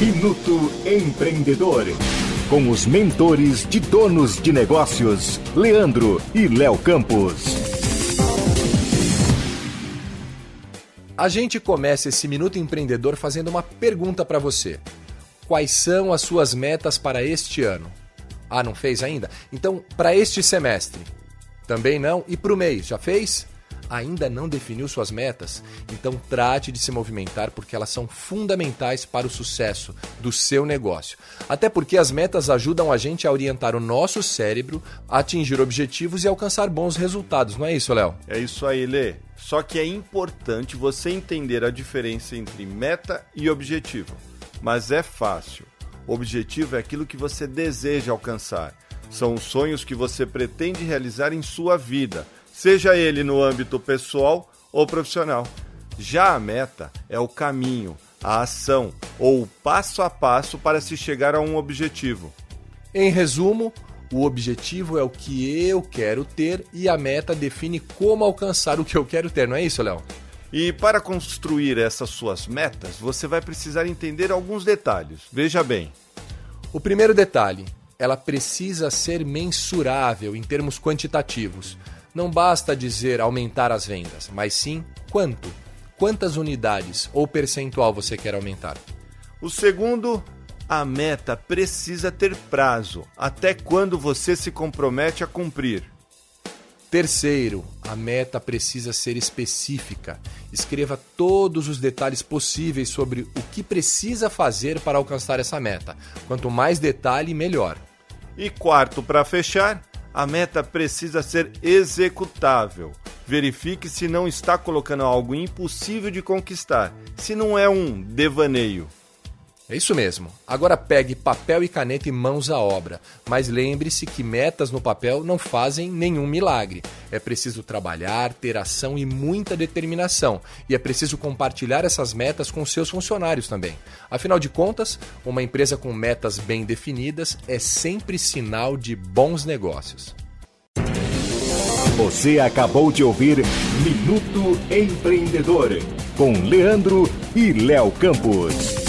Minuto Empreendedor. Com os mentores de donos de negócios, Leandro e Léo Campos. A gente começa esse Minuto Empreendedor fazendo uma pergunta para você. Quais são as suas metas para este ano? Ah, não fez ainda? Então, para este semestre? Também não? E para o mês? Já fez? Ainda não definiu suas metas, então trate de se movimentar porque elas são fundamentais para o sucesso do seu negócio. Até porque as metas ajudam a gente a orientar o nosso cérebro a atingir objetivos e alcançar bons resultados, não é isso, Léo? É isso aí, Lê. Só que é importante você entender a diferença entre meta e objetivo. Mas é fácil. O objetivo é aquilo que você deseja alcançar. São os sonhos que você pretende realizar em sua vida seja ele no âmbito pessoal ou profissional. Já a meta é o caminho, a ação ou o passo a passo para se chegar a um objetivo. Em resumo, o objetivo é o que eu quero ter e a meta define como alcançar o que eu quero ter, não é isso, Léo? E para construir essas suas metas, você vai precisar entender alguns detalhes. Veja bem. O primeiro detalhe, ela precisa ser mensurável em termos quantitativos. Não basta dizer aumentar as vendas, mas sim quanto. Quantas unidades ou percentual você quer aumentar? O segundo, a meta precisa ter prazo. Até quando você se compromete a cumprir? Terceiro, a meta precisa ser específica. Escreva todos os detalhes possíveis sobre o que precisa fazer para alcançar essa meta. Quanto mais detalhe, melhor. E quarto, para fechar, a meta precisa ser executável. Verifique se não está colocando algo impossível de conquistar, se não é um devaneio. É isso mesmo. Agora pegue papel e caneta e mãos à obra. Mas lembre-se que metas no papel não fazem nenhum milagre. É preciso trabalhar, ter ação e muita determinação. E é preciso compartilhar essas metas com seus funcionários também. Afinal de contas, uma empresa com metas bem definidas é sempre sinal de bons negócios. Você acabou de ouvir Minuto Empreendedor com Leandro e Léo Campos.